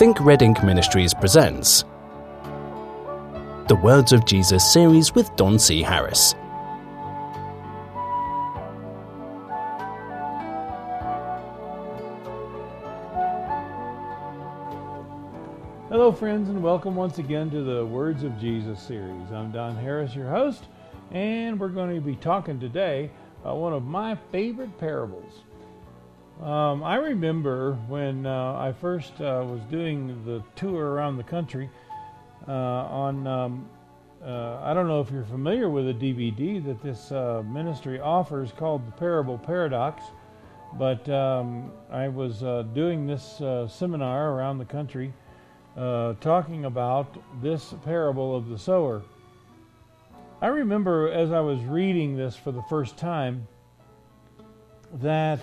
Think Red Ink Ministries presents the Words of Jesus series with Don C. Harris. Hello, friends, and welcome once again to the Words of Jesus series. I'm Don Harris, your host, and we're going to be talking today about one of my favorite parables. Um, I remember when uh, I first uh, was doing the tour around the country uh, on, um, uh, I don't know if you're familiar with a DVD that this uh, ministry offers called The Parable Paradox, but um, I was uh, doing this seminar around the country talking about this parable of the sower. I remember as I was reading this for the first time that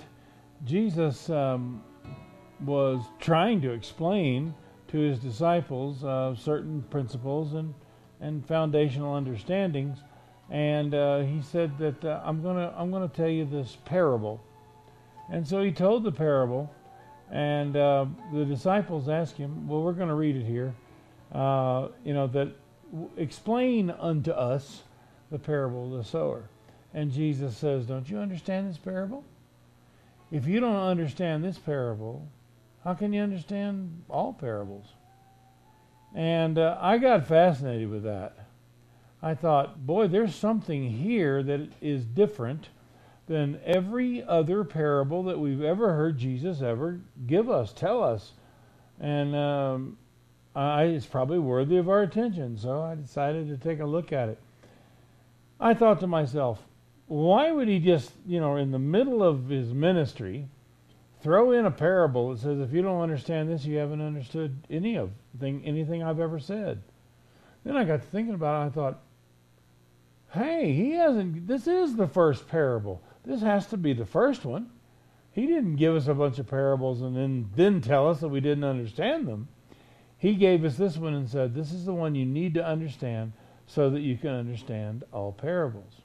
Jesus um, was trying to explain to his disciples uh, certain principles and, and foundational understandings. And uh, he said that uh, I'm gonna I'm gonna tell you this parable, and so he told the parable, and uh, the disciples asked him, "Well, we're going to read it here, uh, you know that explain unto us the parable of the sower." And Jesus says, "Don't you understand this parable?" If you don't understand this parable, how can you understand all parables? And uh, I got fascinated with that. I thought, boy, there's something here that is different than every other parable that we've ever heard Jesus ever give us, tell us. And um, I, it's probably worthy of our attention, so I decided to take a look at it. I thought to myself, why would he just, you know, in the middle of his ministry, throw in a parable that says, if you don't understand this, you haven't understood any of thing, anything I've ever said? Then I got thinking about it. I thought, hey, he hasn't, this is the first parable. This has to be the first one. He didn't give us a bunch of parables and then, then tell us that we didn't understand them. He gave us this one and said, this is the one you need to understand so that you can understand all parables.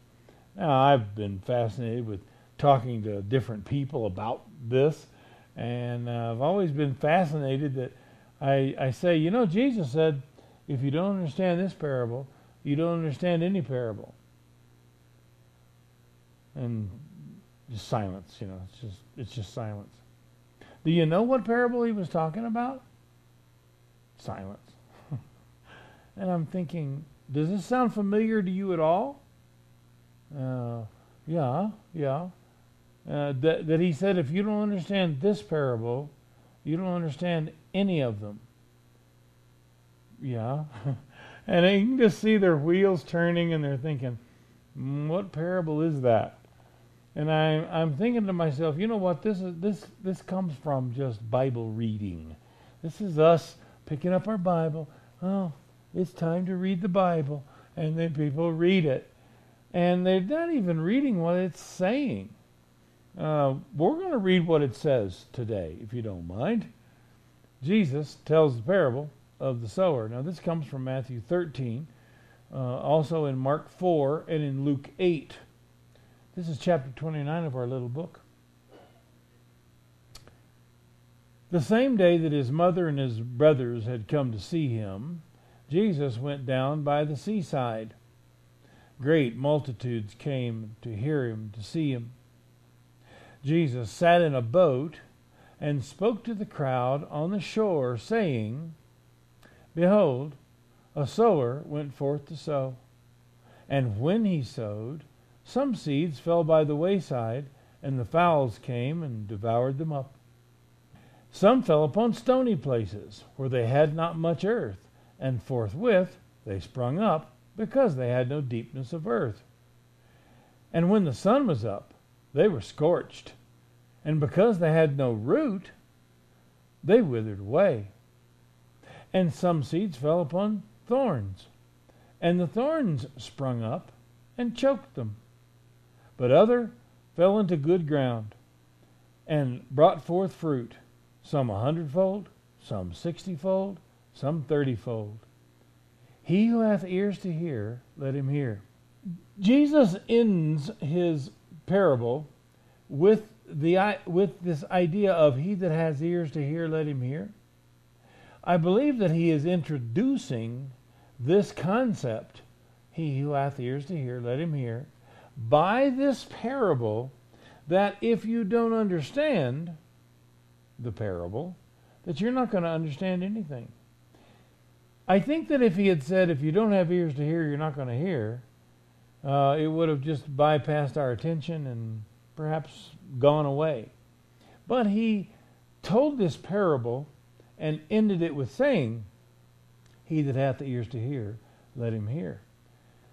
Now, I've been fascinated with talking to different people about this, and uh, I've always been fascinated that I, I say, you know, Jesus said, if you don't understand this parable, you don't understand any parable. And just silence, you know, it's just it's just silence. Do you know what parable he was talking about? Silence. and I'm thinking, does this sound familiar to you at all? Uh, yeah, yeah. Uh, that, that he said, if you don't understand this parable, you don't understand any of them. Yeah. and you can just see their wheels turning and they're thinking, mm, what parable is that? And I, I'm thinking to myself, you know what? This is this this comes from just Bible reading. This is us picking up our Bible. Oh, it's time to read the Bible, and then people read it, and they're not even reading what it's saying. Uh, we're going to read what it says today, if you don't mind. Jesus tells the parable of the sower. Now, this comes from Matthew 13, uh, also in Mark 4, and in Luke 8. This is chapter 29 of our little book. The same day that his mother and his brothers had come to see him, Jesus went down by the seaside Great multitudes came to hear him, to see him. Jesus sat in a boat and spoke to the crowd on the shore, saying, Behold, a sower went forth to sow. And when he sowed, some seeds fell by the wayside, and the fowls came and devoured them up. Some fell upon stony places, where they had not much earth, and forthwith they sprung up because they had no deepness of earth. And when the sun was up, they were scorched. And because they had no root, they withered away. And some seeds fell upon thorns, and the thorns sprung up and choked them. But other fell into good ground, and brought forth fruit, some a hundredfold, some sixtyfold, some thirtyfold. He who hath ears to hear, let him hear. Jesus ends his parable with the with this idea of he that has ears to hear, let him hear. I believe that he is introducing this concept he who hath ears to hear, let him hear by this parable that if you don't understand the parable, that you're not going to understand anything. I think that if he had said, if you don't have ears to hear, you're not going to hear, uh, it would have just bypassed our attention and perhaps gone away. But he told this parable and ended it with saying, He that hath the ears to hear, let him hear.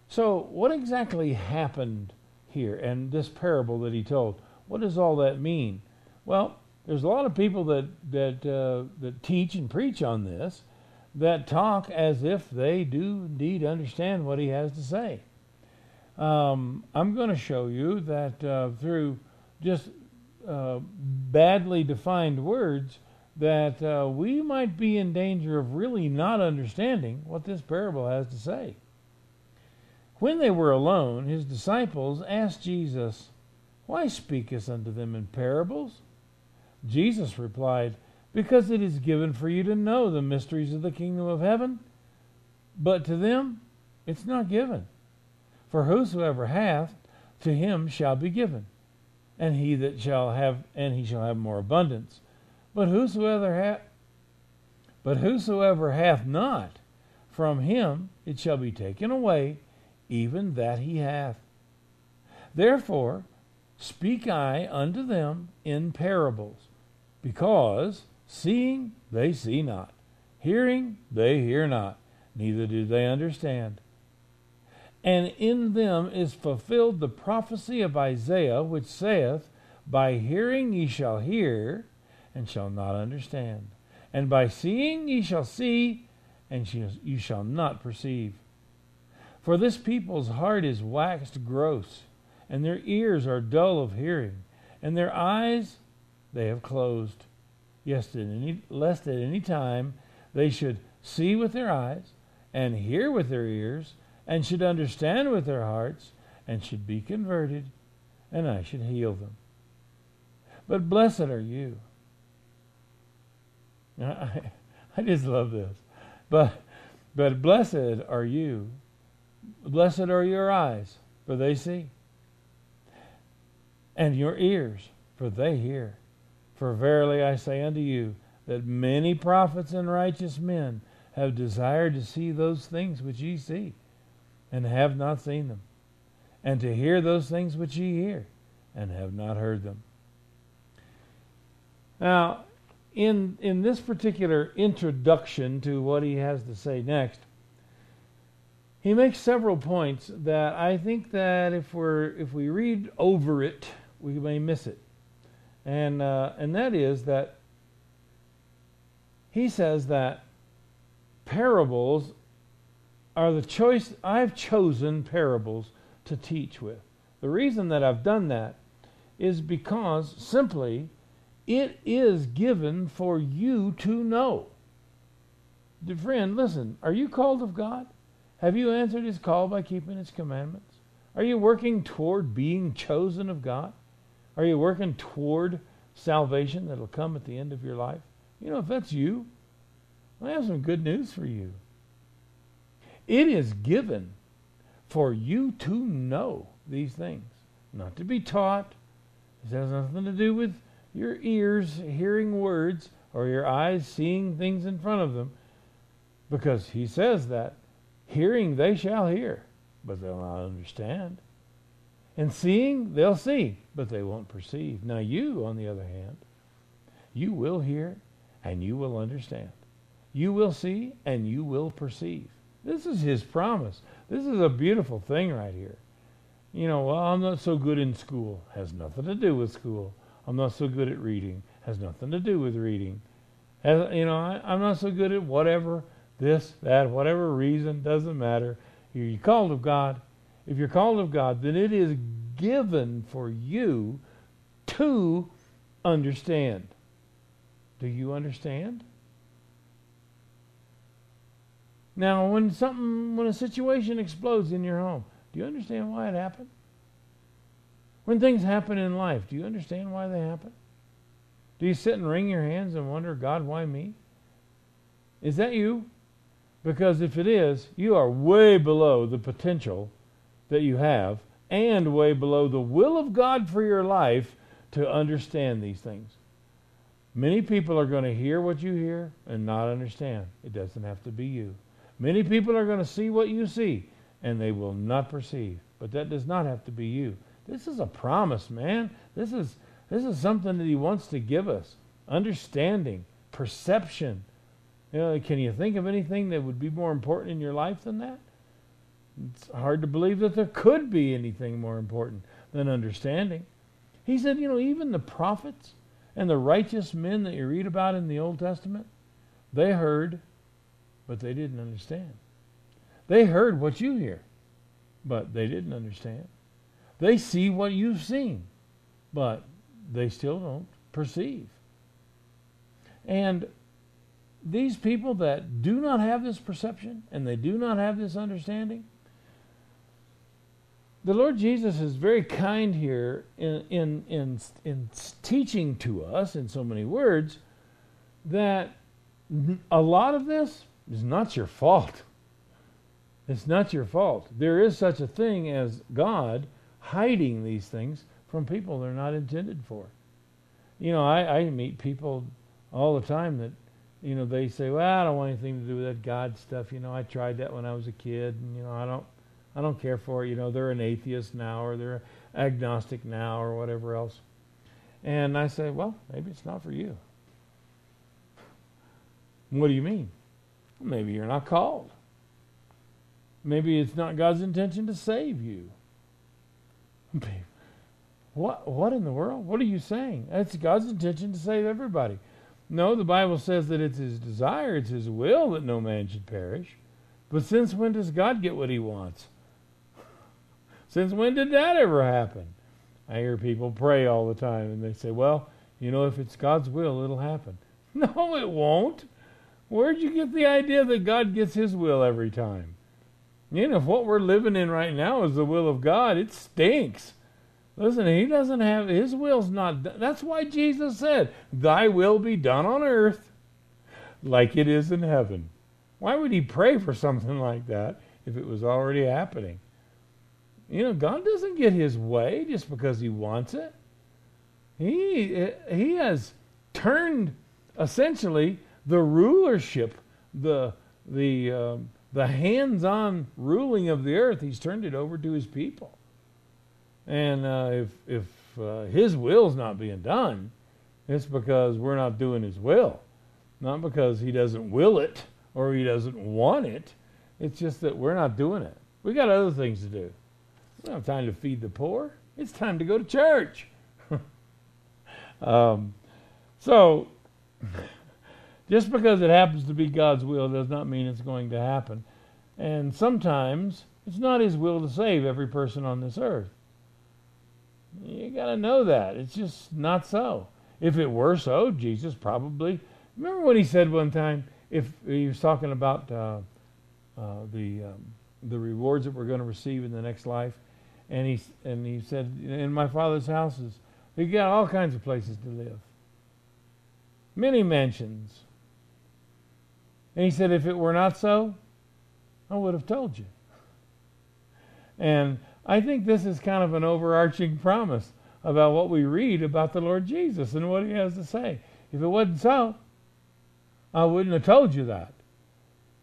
So, what exactly happened here and this parable that he told? What does all that mean? Well, there's a lot of people that that uh, that teach and preach on this that talk as if they do indeed understand what he has to say. Um, I'm going to show you that uh, through just uh, badly defined words that uh, we might be in danger of really not understanding what this parable has to say. When they were alone, his disciples asked Jesus, Why speakest unto them in parables? Jesus replied, Because it is given for you to know the mysteries of the kingdom of heaven, but to them it's not given. For whosoever hath, to him shall be given, and he that shall have, and he shall have more abundance. But whosoever hath, but whosoever hath not, from him it shall be taken away even that he hath. Therefore speak I unto them in parables, because seeing they see not, hearing they hear not, neither do they understand. And in them is fulfilled the prophecy of Isaiah, which saith, By hearing ye shall hear, and shall not understand, and by seeing ye shall see, and ye shall not perceive. For this people's heart is waxed gross, and their ears are dull of hearing, and their eyes they have closed. Any, lest at any time they should see with their eyes, and hear with their ears, and should understand with their hearts, and should be converted, and I should heal them. But blessed are you. I, I just love this. But, but blessed are you Blessed are your eyes, for they see, and your ears, for they hear. For verily I say unto you, that many prophets and righteous men have desired to see those things which ye see, and have not seen them, and to hear those things which ye hear, and have not heard them. Now, in in this particular introduction to what he has to say next, he makes several points that I think that if we're if we read over it, we may miss it, and uh, and that is that he says that parables are the choice. I've chosen parables to teach with. The reason that I've done that is because simply it is given for you to know. Friend, listen, are you called of God? Have you answered his call by keeping his commandments? Are you working toward being chosen of God? Are you working toward salvation that'll come at the end of your life? You know, if that's you, I have some good news for you. It is given for you to know these things, not to be taught. This has nothing to do with your ears hearing words or your eyes seeing things in front of them, because he says that Hearing they shall hear, but they'll not understand. And seeing they'll see, but they won't perceive. Now, you, on the other hand, you will hear and you will understand. You will see and you will perceive. This is his promise. This is a beautiful thing right here. You know, well, I'm not so good in school. Has nothing to do with school. I'm not so good at reading. Has nothing to do with reading. Has, you know, I, I'm not so good at whatever this, that, whatever reason, doesn't matter. You're called of God. If you're called of God, then it is given for you to understand. Do you understand? Now, when something, when a situation explodes in your home, do you understand why it happened? When things happen in life, do you understand why they happen? Do you sit and wring your hands and wonder, God, why me? Is that you? Because if it is, you are way below the potential that you have and way below the will of God for your life to understand these things. Many people are going to hear what you hear and not understand. It doesn't have to be you. Many people are going to see what you see and they will not perceive. But that does not have to be you. This is a promise, man. This is this is something that he wants to give us. Understanding, perception. You know, can you think of anything that would be more important in your life than that? It's hard to believe that there could be anything more important than understanding. He said, you know, even the prophets and the righteous men that you read about in the Old Testament, they heard, but they didn't understand. They heard what you hear, but they didn't understand. They see what you've seen, but they still don't perceive. And these people that do not have this perception and they do not have this understanding, the Lord Jesus is very kind here in, in, in, in teaching to us in so many words that a lot of this is not your fault. It's not your fault. There is such a thing as God hiding these things from people they're not intended for. You know, I, I meet people all the time that, you know, they say, well, I don't want anything to do with that God stuff. You know, I tried that when I was a kid, and, you know, I don't I don't care for it. You know, they're an atheist now or they're agnostic now or whatever else. And I say, well, maybe it's not for you. What do you mean? Maybe you're not called. Maybe it's not God's intention to save you. What what in the world? What are you saying? It's God's intention to save everybody. No, the Bible says that it's his desire, it's his will that no man should perish. But since when does God get what he wants? Since when did that ever happen? I hear people pray all the time and they say, well, you know, if it's God's will, it'll happen. No, it won't. Where'd you get the idea that God gets his will every time? You know, if what we're living in right now is the will of God, it stinks. Listen, he doesn't have, his will's not, that's why Jesus said, Thy will be done on earth like it is in heaven. Why would he pray for something like that if it was already happening? You know, God doesn't get his way just because he wants it. He, he has turned essentially the rulership, the, the, uh, the hands on ruling of the earth, he's turned it over to his people. And uh, if, if uh, his will's not being done, it's because we're not doing his will. Not because he doesn't will it or he doesn't want it. It's just that we're not doing it. We got other things to do. Don't have time to feed the poor. It's time to go to church. um, so, just because it happens to be God's will does not mean it's going to happen. And sometimes it's not His will to save every person on this earth. You got to know that. It's just not so. If it were so, Jesus probably. Remember what he said one time? If he was talking about uh, uh, the um, the rewards that we're going to receive in the next life, and he and he said, "In my father's houses, we got all kinds of places to live, many mansions." And he said, "If it were not so, I would have told you." And I think this is kind of an overarching promise about what we read about the Lord Jesus and what he has to say. If it wasn't so, I wouldn't have told you that.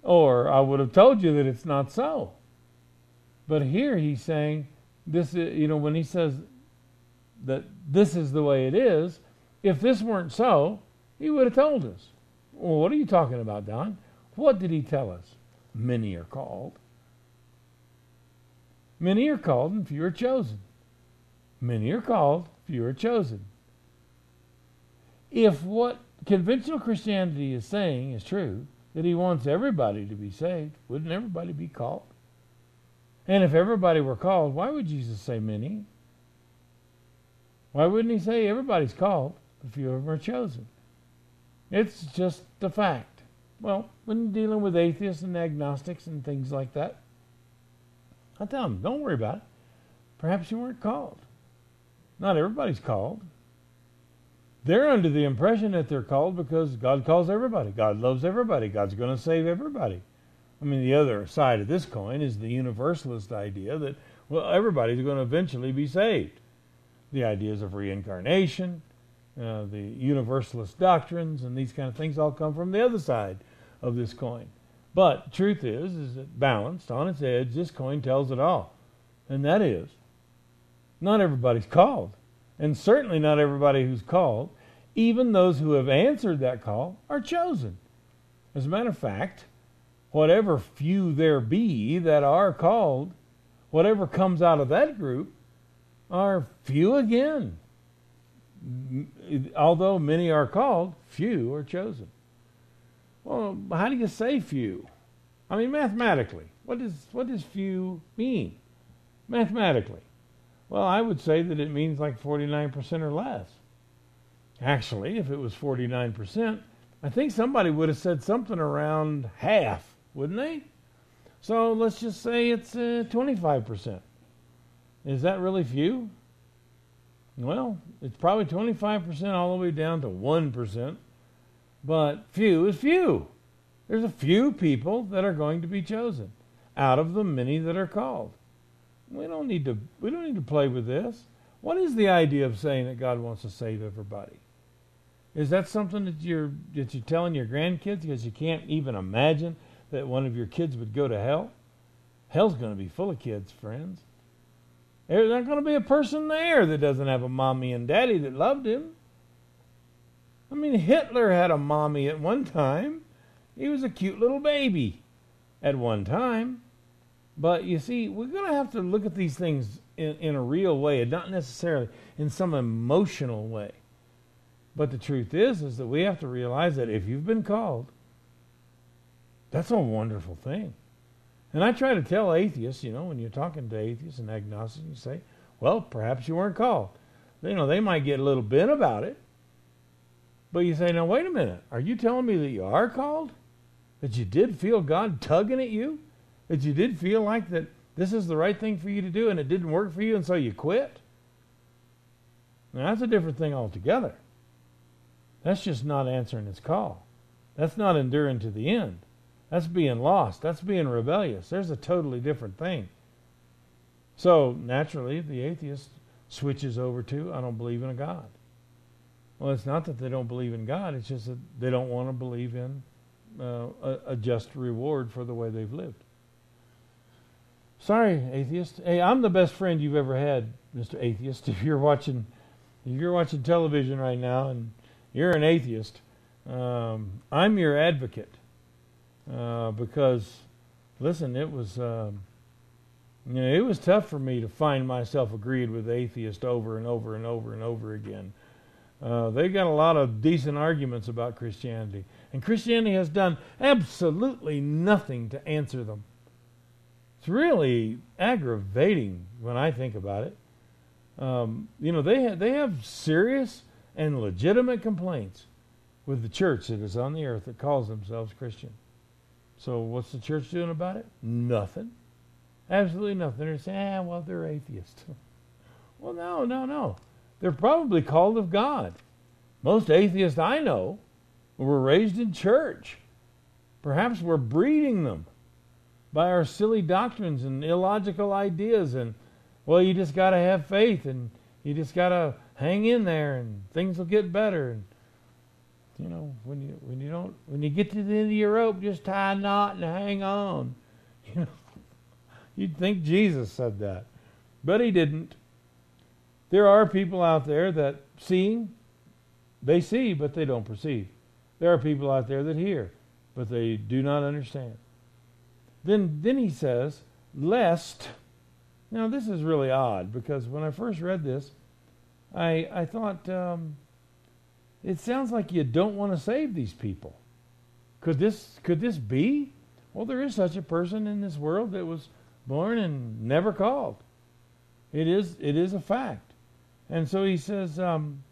Or I would have told you that it's not so. But here he's saying, this is, you know when he says that this is the way it is if this weren't so he would have told us. Well what are you talking about don? What did he tell us? Many are called. Many are called and few are chosen. Many are called few are chosen. If what conventional christianity is saying is true that he wants everybody to be saved wouldn't everybody be called and if everybody were called, why would Jesus say many? Why wouldn't he say everybody's called, but few of them are chosen? It's just the fact. Well, when dealing with atheists and agnostics and things like that, I tell them, don't worry about it. Perhaps you weren't called. Not everybody's called. they're under the impression that they're called because God calls everybody. God loves everybody. God's going to save everybody. I mean, the other side of this coin is the universalist idea that, well, everybody's going to eventually be saved. The ideas of reincarnation, uh, the universalist doctrines, and these kind of things all come from the other side of this coin. But truth is, is that balanced on its edge, this coin tells it all. And that is, not everybody's called. And certainly not everybody who's called, even those who have answered that call, are chosen. As a matter of fact, whatever few there be that are called, whatever comes out of that group, are few again. Although many are called, few are chosen. Well, how do you say few? I mean, mathematically, what does what does few mean? Mathematically, well, I would say that it means like 49% or less. Actually, if it was 49%, I think somebody would have said something around half, wouldn't they? So let's just say it's uh, 25%. Is that really few? Well, it's probably 25% all the way down to 1%. But few is few. There's a few people that are going to be chosen out of the many that are called. We don't need to we don't need to play with this. What is the idea of saying that God wants to save everybody? Is that something that you're that you're telling your grandkids because you can't even imagine that one of your kids would go to hell? Hell's going to be full of kids, friends. There's not going to be a person there that doesn't have a mommy and daddy that loved him. I mean, Hitler had a mommy at one time. He was a cute little baby at one time. But you see, we're going to have to look at these things in, in a real way and not necessarily in some emotional way. But the truth is, is that we have to realize that if you've been called, that's a wonderful thing. And I try to tell atheists, you know, when you're talking to atheists and agnostics, you say, well, perhaps you weren't called. You know, they might get a little bent about it. But you say, now, wait a minute. Are you telling me that you are called? That you did feel God tugging at you? That you did feel like that this is the right thing for you to do and it didn't work for you and so you quit? Now, that's a different thing altogether. That's just not answering his call. That's not enduring to the end. That's being lost. That's being rebellious. There's a totally different thing. So, naturally, the atheist switches over to, I don't believe in a God. Well, it's not that they don't believe in God, it's just that they don't want to believe in uh, a, a just reward for the way they've lived. Sorry, atheist. Hey, I'm the best friend you've ever had, Mr. Atheist. If you're watching, if you're watching television right now and you're an atheist, um, I'm your advocate uh, because, listen, it was, um, you know, it was tough for me to find myself agreed with atheists over and over and over and over again. Uh, they got a lot of decent arguments about Christianity, and Christianity has done absolutely nothing to answer them. It's really aggravating when I think about it. Um, you know, they ha- they have serious and legitimate complaints with the church that is on the earth that calls themselves Christian. So what's the church doing about it? Nothing. Absolutely nothing. They're saying, ah, well, they're atheists. well, no, no, no. They're probably called of God. Most atheists I know were raised in church. Perhaps we're breeding them by our silly doctrines and illogical ideas and well you just got to have faith and you just got to hang in there and things will get better and you know when you when you don't when you get to the end of your rope just tie a knot and hang on. You know you'd think Jesus said that but he didn't. There are people out there that seeing they see but they don't perceive. There are people out there that hear but they do not understand. Then, then he says, lest. Now, this is really odd because when I first read this, I, I thought, um, it sounds like you don't want to save these people. Could this, could this be? Well, there is such a person in this world that was born and never called. It is, it is a fact. And so he says um,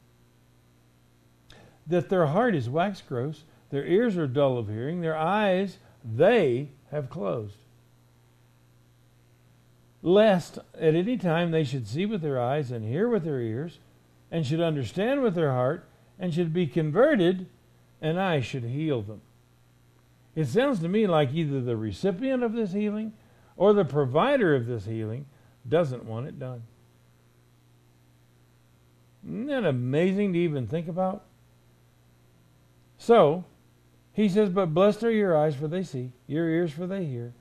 that their heart is wax gross, their ears are dull of hearing, their eyes, they have closed. Lest at any time they should see with their eyes and hear with their ears, and should understand with their heart, and should be converted, and I should heal them. It sounds to me like either the recipient of this healing or the provider of this healing doesn't want it done. Isn't that amazing to even think about? So, he says, But blessed are your eyes, for they see, your ears, for they hear.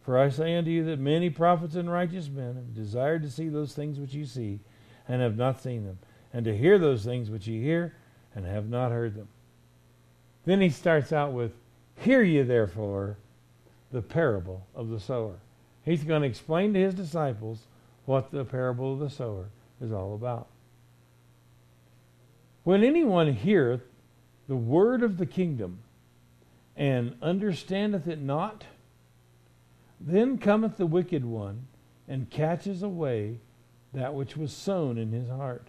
For I say unto you that many prophets and righteous men have desired to see those things which you see, and have not seen them, and to hear those things which you hear, and have not heard them. Then he starts out with, Hear ye therefore the parable of the sower. He's going to explain to his disciples what the parable of the sower is all about. When anyone heareth the word of the kingdom and understandeth it not, then cometh the wicked one and catches away that which was sown in his heart.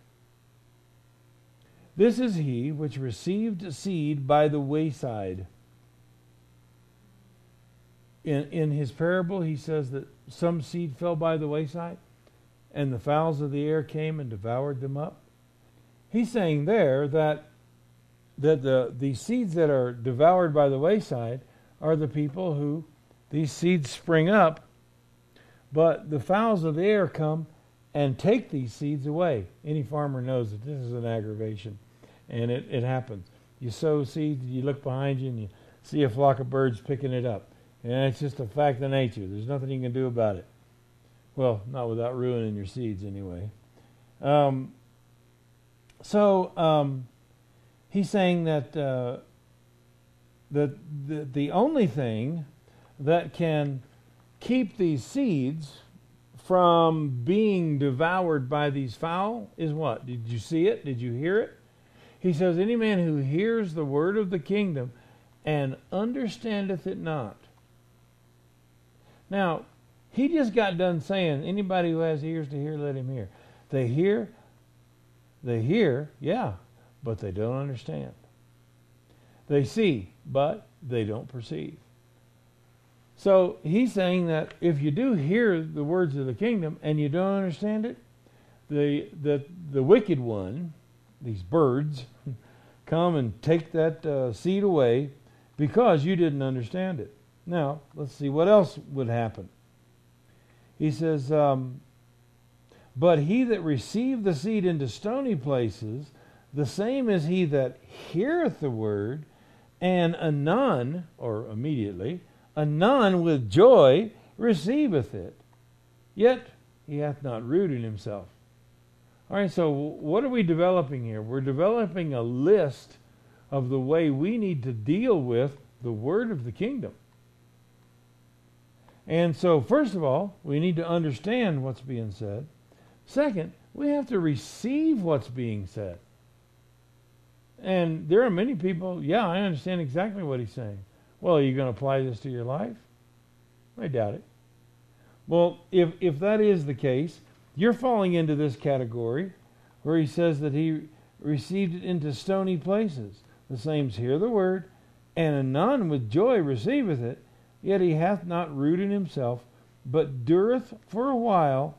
This is he which received seed by the wayside. In, in his parable, he says that some seed fell by the wayside, and the fowls of the air came and devoured them up. He's saying there that that the, the seeds that are devoured by the wayside are the people who these seeds spring up, but the fowls of the air come and take these seeds away. Any farmer knows that this is an aggravation, and it, it happens. You sow seeds, you look behind you, and you see a flock of birds picking it up. And it's just a fact of nature. There's nothing you can do about it. Well, not without ruining your seeds, anyway. Um, so um, he's saying that uh, that the, the only thing that can keep these seeds from being devoured by these fowl is what? Did you see it? Did you hear it? He says, Any man who hears the word of the kingdom and understandeth it not, now, he just got done saying, anybody who has ears to hear, let him hear. They hear, they hear, yeah, but they don't understand. They see, but they don't perceive. So he's saying that if you do hear the words of the kingdom and you don't understand it, the the the wicked one, these birds, come and take that uh, seed away because you didn't understand it. Now, let's see what else would happen. He says, um, But he that received the seed into stony places, the same is he that heareth the word, and anon, or immediately, anon with joy receiveth it. Yet he hath not rooted himself. All right, so what are we developing here? We're developing a list of the way we need to deal with the word of the kingdom. And so, first of all, we need to understand what's being said. Second, we have to receive what's being said. And there are many people, yeah, I understand exactly what he's saying. Well, are you going to apply this to your life? I doubt it. Well, if, if that is the case, you're falling into this category where he says that he received it into stony places. The same's hear the word, and anon with joy receiveth it, Yet he hath not rooted in himself, but dureth for a while.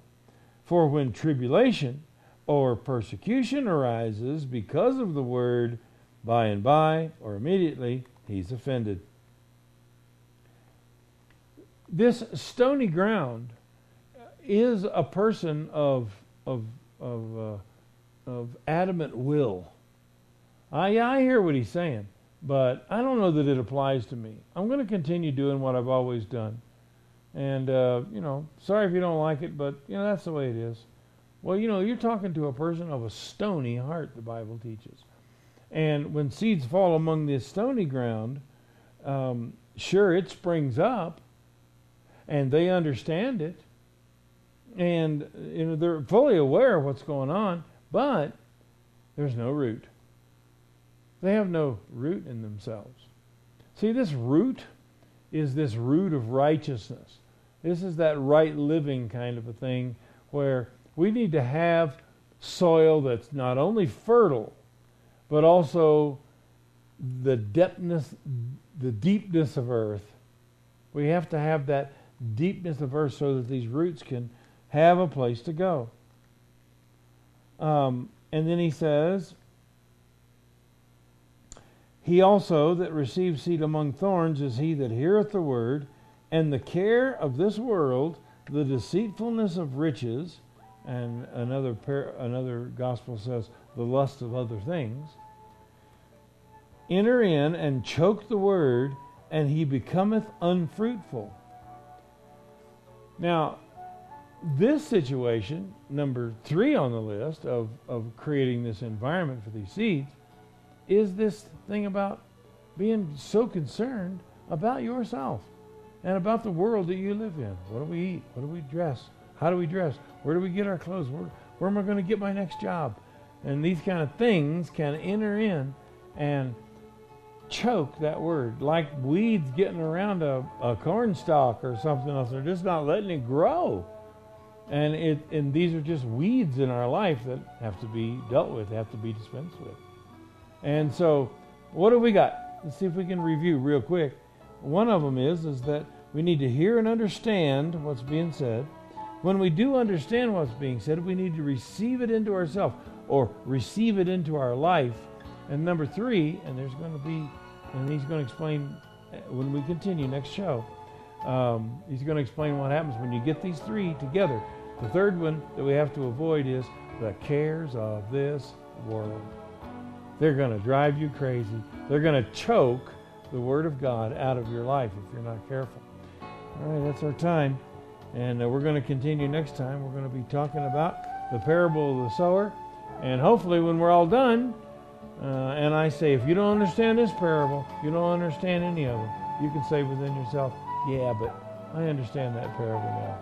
For when tribulation or persecution arises because of the word, by and by or immediately he's offended. This stony ground is a person of of of uh, of adamant will. I I hear what he's saying. But I don't know that it applies to me. I'm going to continue doing what I've always done. And, uh, you know, sorry if you don't like it, but, you know, that's the way it is. Well, you know, you're talking to a person of a stony heart, the Bible teaches. And when seeds fall among this stony ground, um, sure, it springs up, and they understand it, and you know they're fully aware of what's going on, but there's no root. They have no root in themselves. See, this root is this root of righteousness. This is that right living kind of a thing where we need to have soil that's not only fertile, but also the depthness, the deepness of earth. We have to have that deepness of earth so that these roots can have a place to go. Um, and then he says, He also that receives seed among thorns is he that heareth the word, and the care of this world, the deceitfulness of riches, and another par- another gospel says the lust of other things, enter in and choke the word, and he becometh unfruitful. Now, this situation, number three on the list of, of creating this environment for these seeds, is this thing about being so concerned about yourself and about the world that you live in. What do we eat? What do we dress? How do we dress? Where do we get our clothes? Where, where am I going to get my next job? And these kind of things can enter in and choke that word, like weeds getting around a, a corn stalk or something else. They're just not letting it grow. And it and these are just weeds in our life that have to be dealt with, have to be dispensed with. And so, what have we got? Let's see if we can review real quick. One of them is is that we need to hear and understand what's being said. When we do understand what's being said, we need to receive it into ourselves or receive it into our life. And number three, and there's going to be, and he's going to explain uh, when we continue next show. Um, he's going to explain what happens when you get these three together. The third one that we have to avoid is the cares of this world. They're going to drive you crazy. They're going to choke the Word of God out of your life if you're not careful. All right, that's our time. And uh, we're going to continue next time. We're going to be talking about the parable of the sower. And hopefully, when we're all done, uh, and I say, if you don't understand this parable, you don't understand any of them, you can say within yourself, yeah, but I understand that parable now.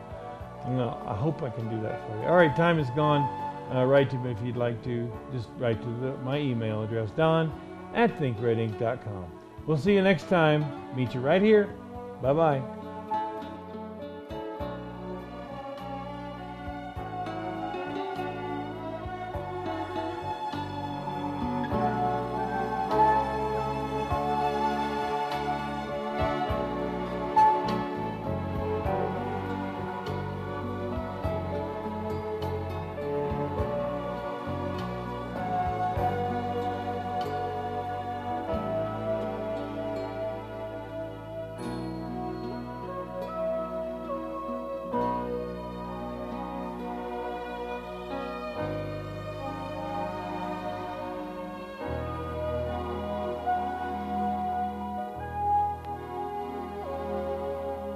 No, I hope I can do that for you. All right, time is gone. Uh, write to me if you'd like to. Just write to the, my email address, don at thinkredink.com. We'll see you next time. Meet you right here. Bye bye.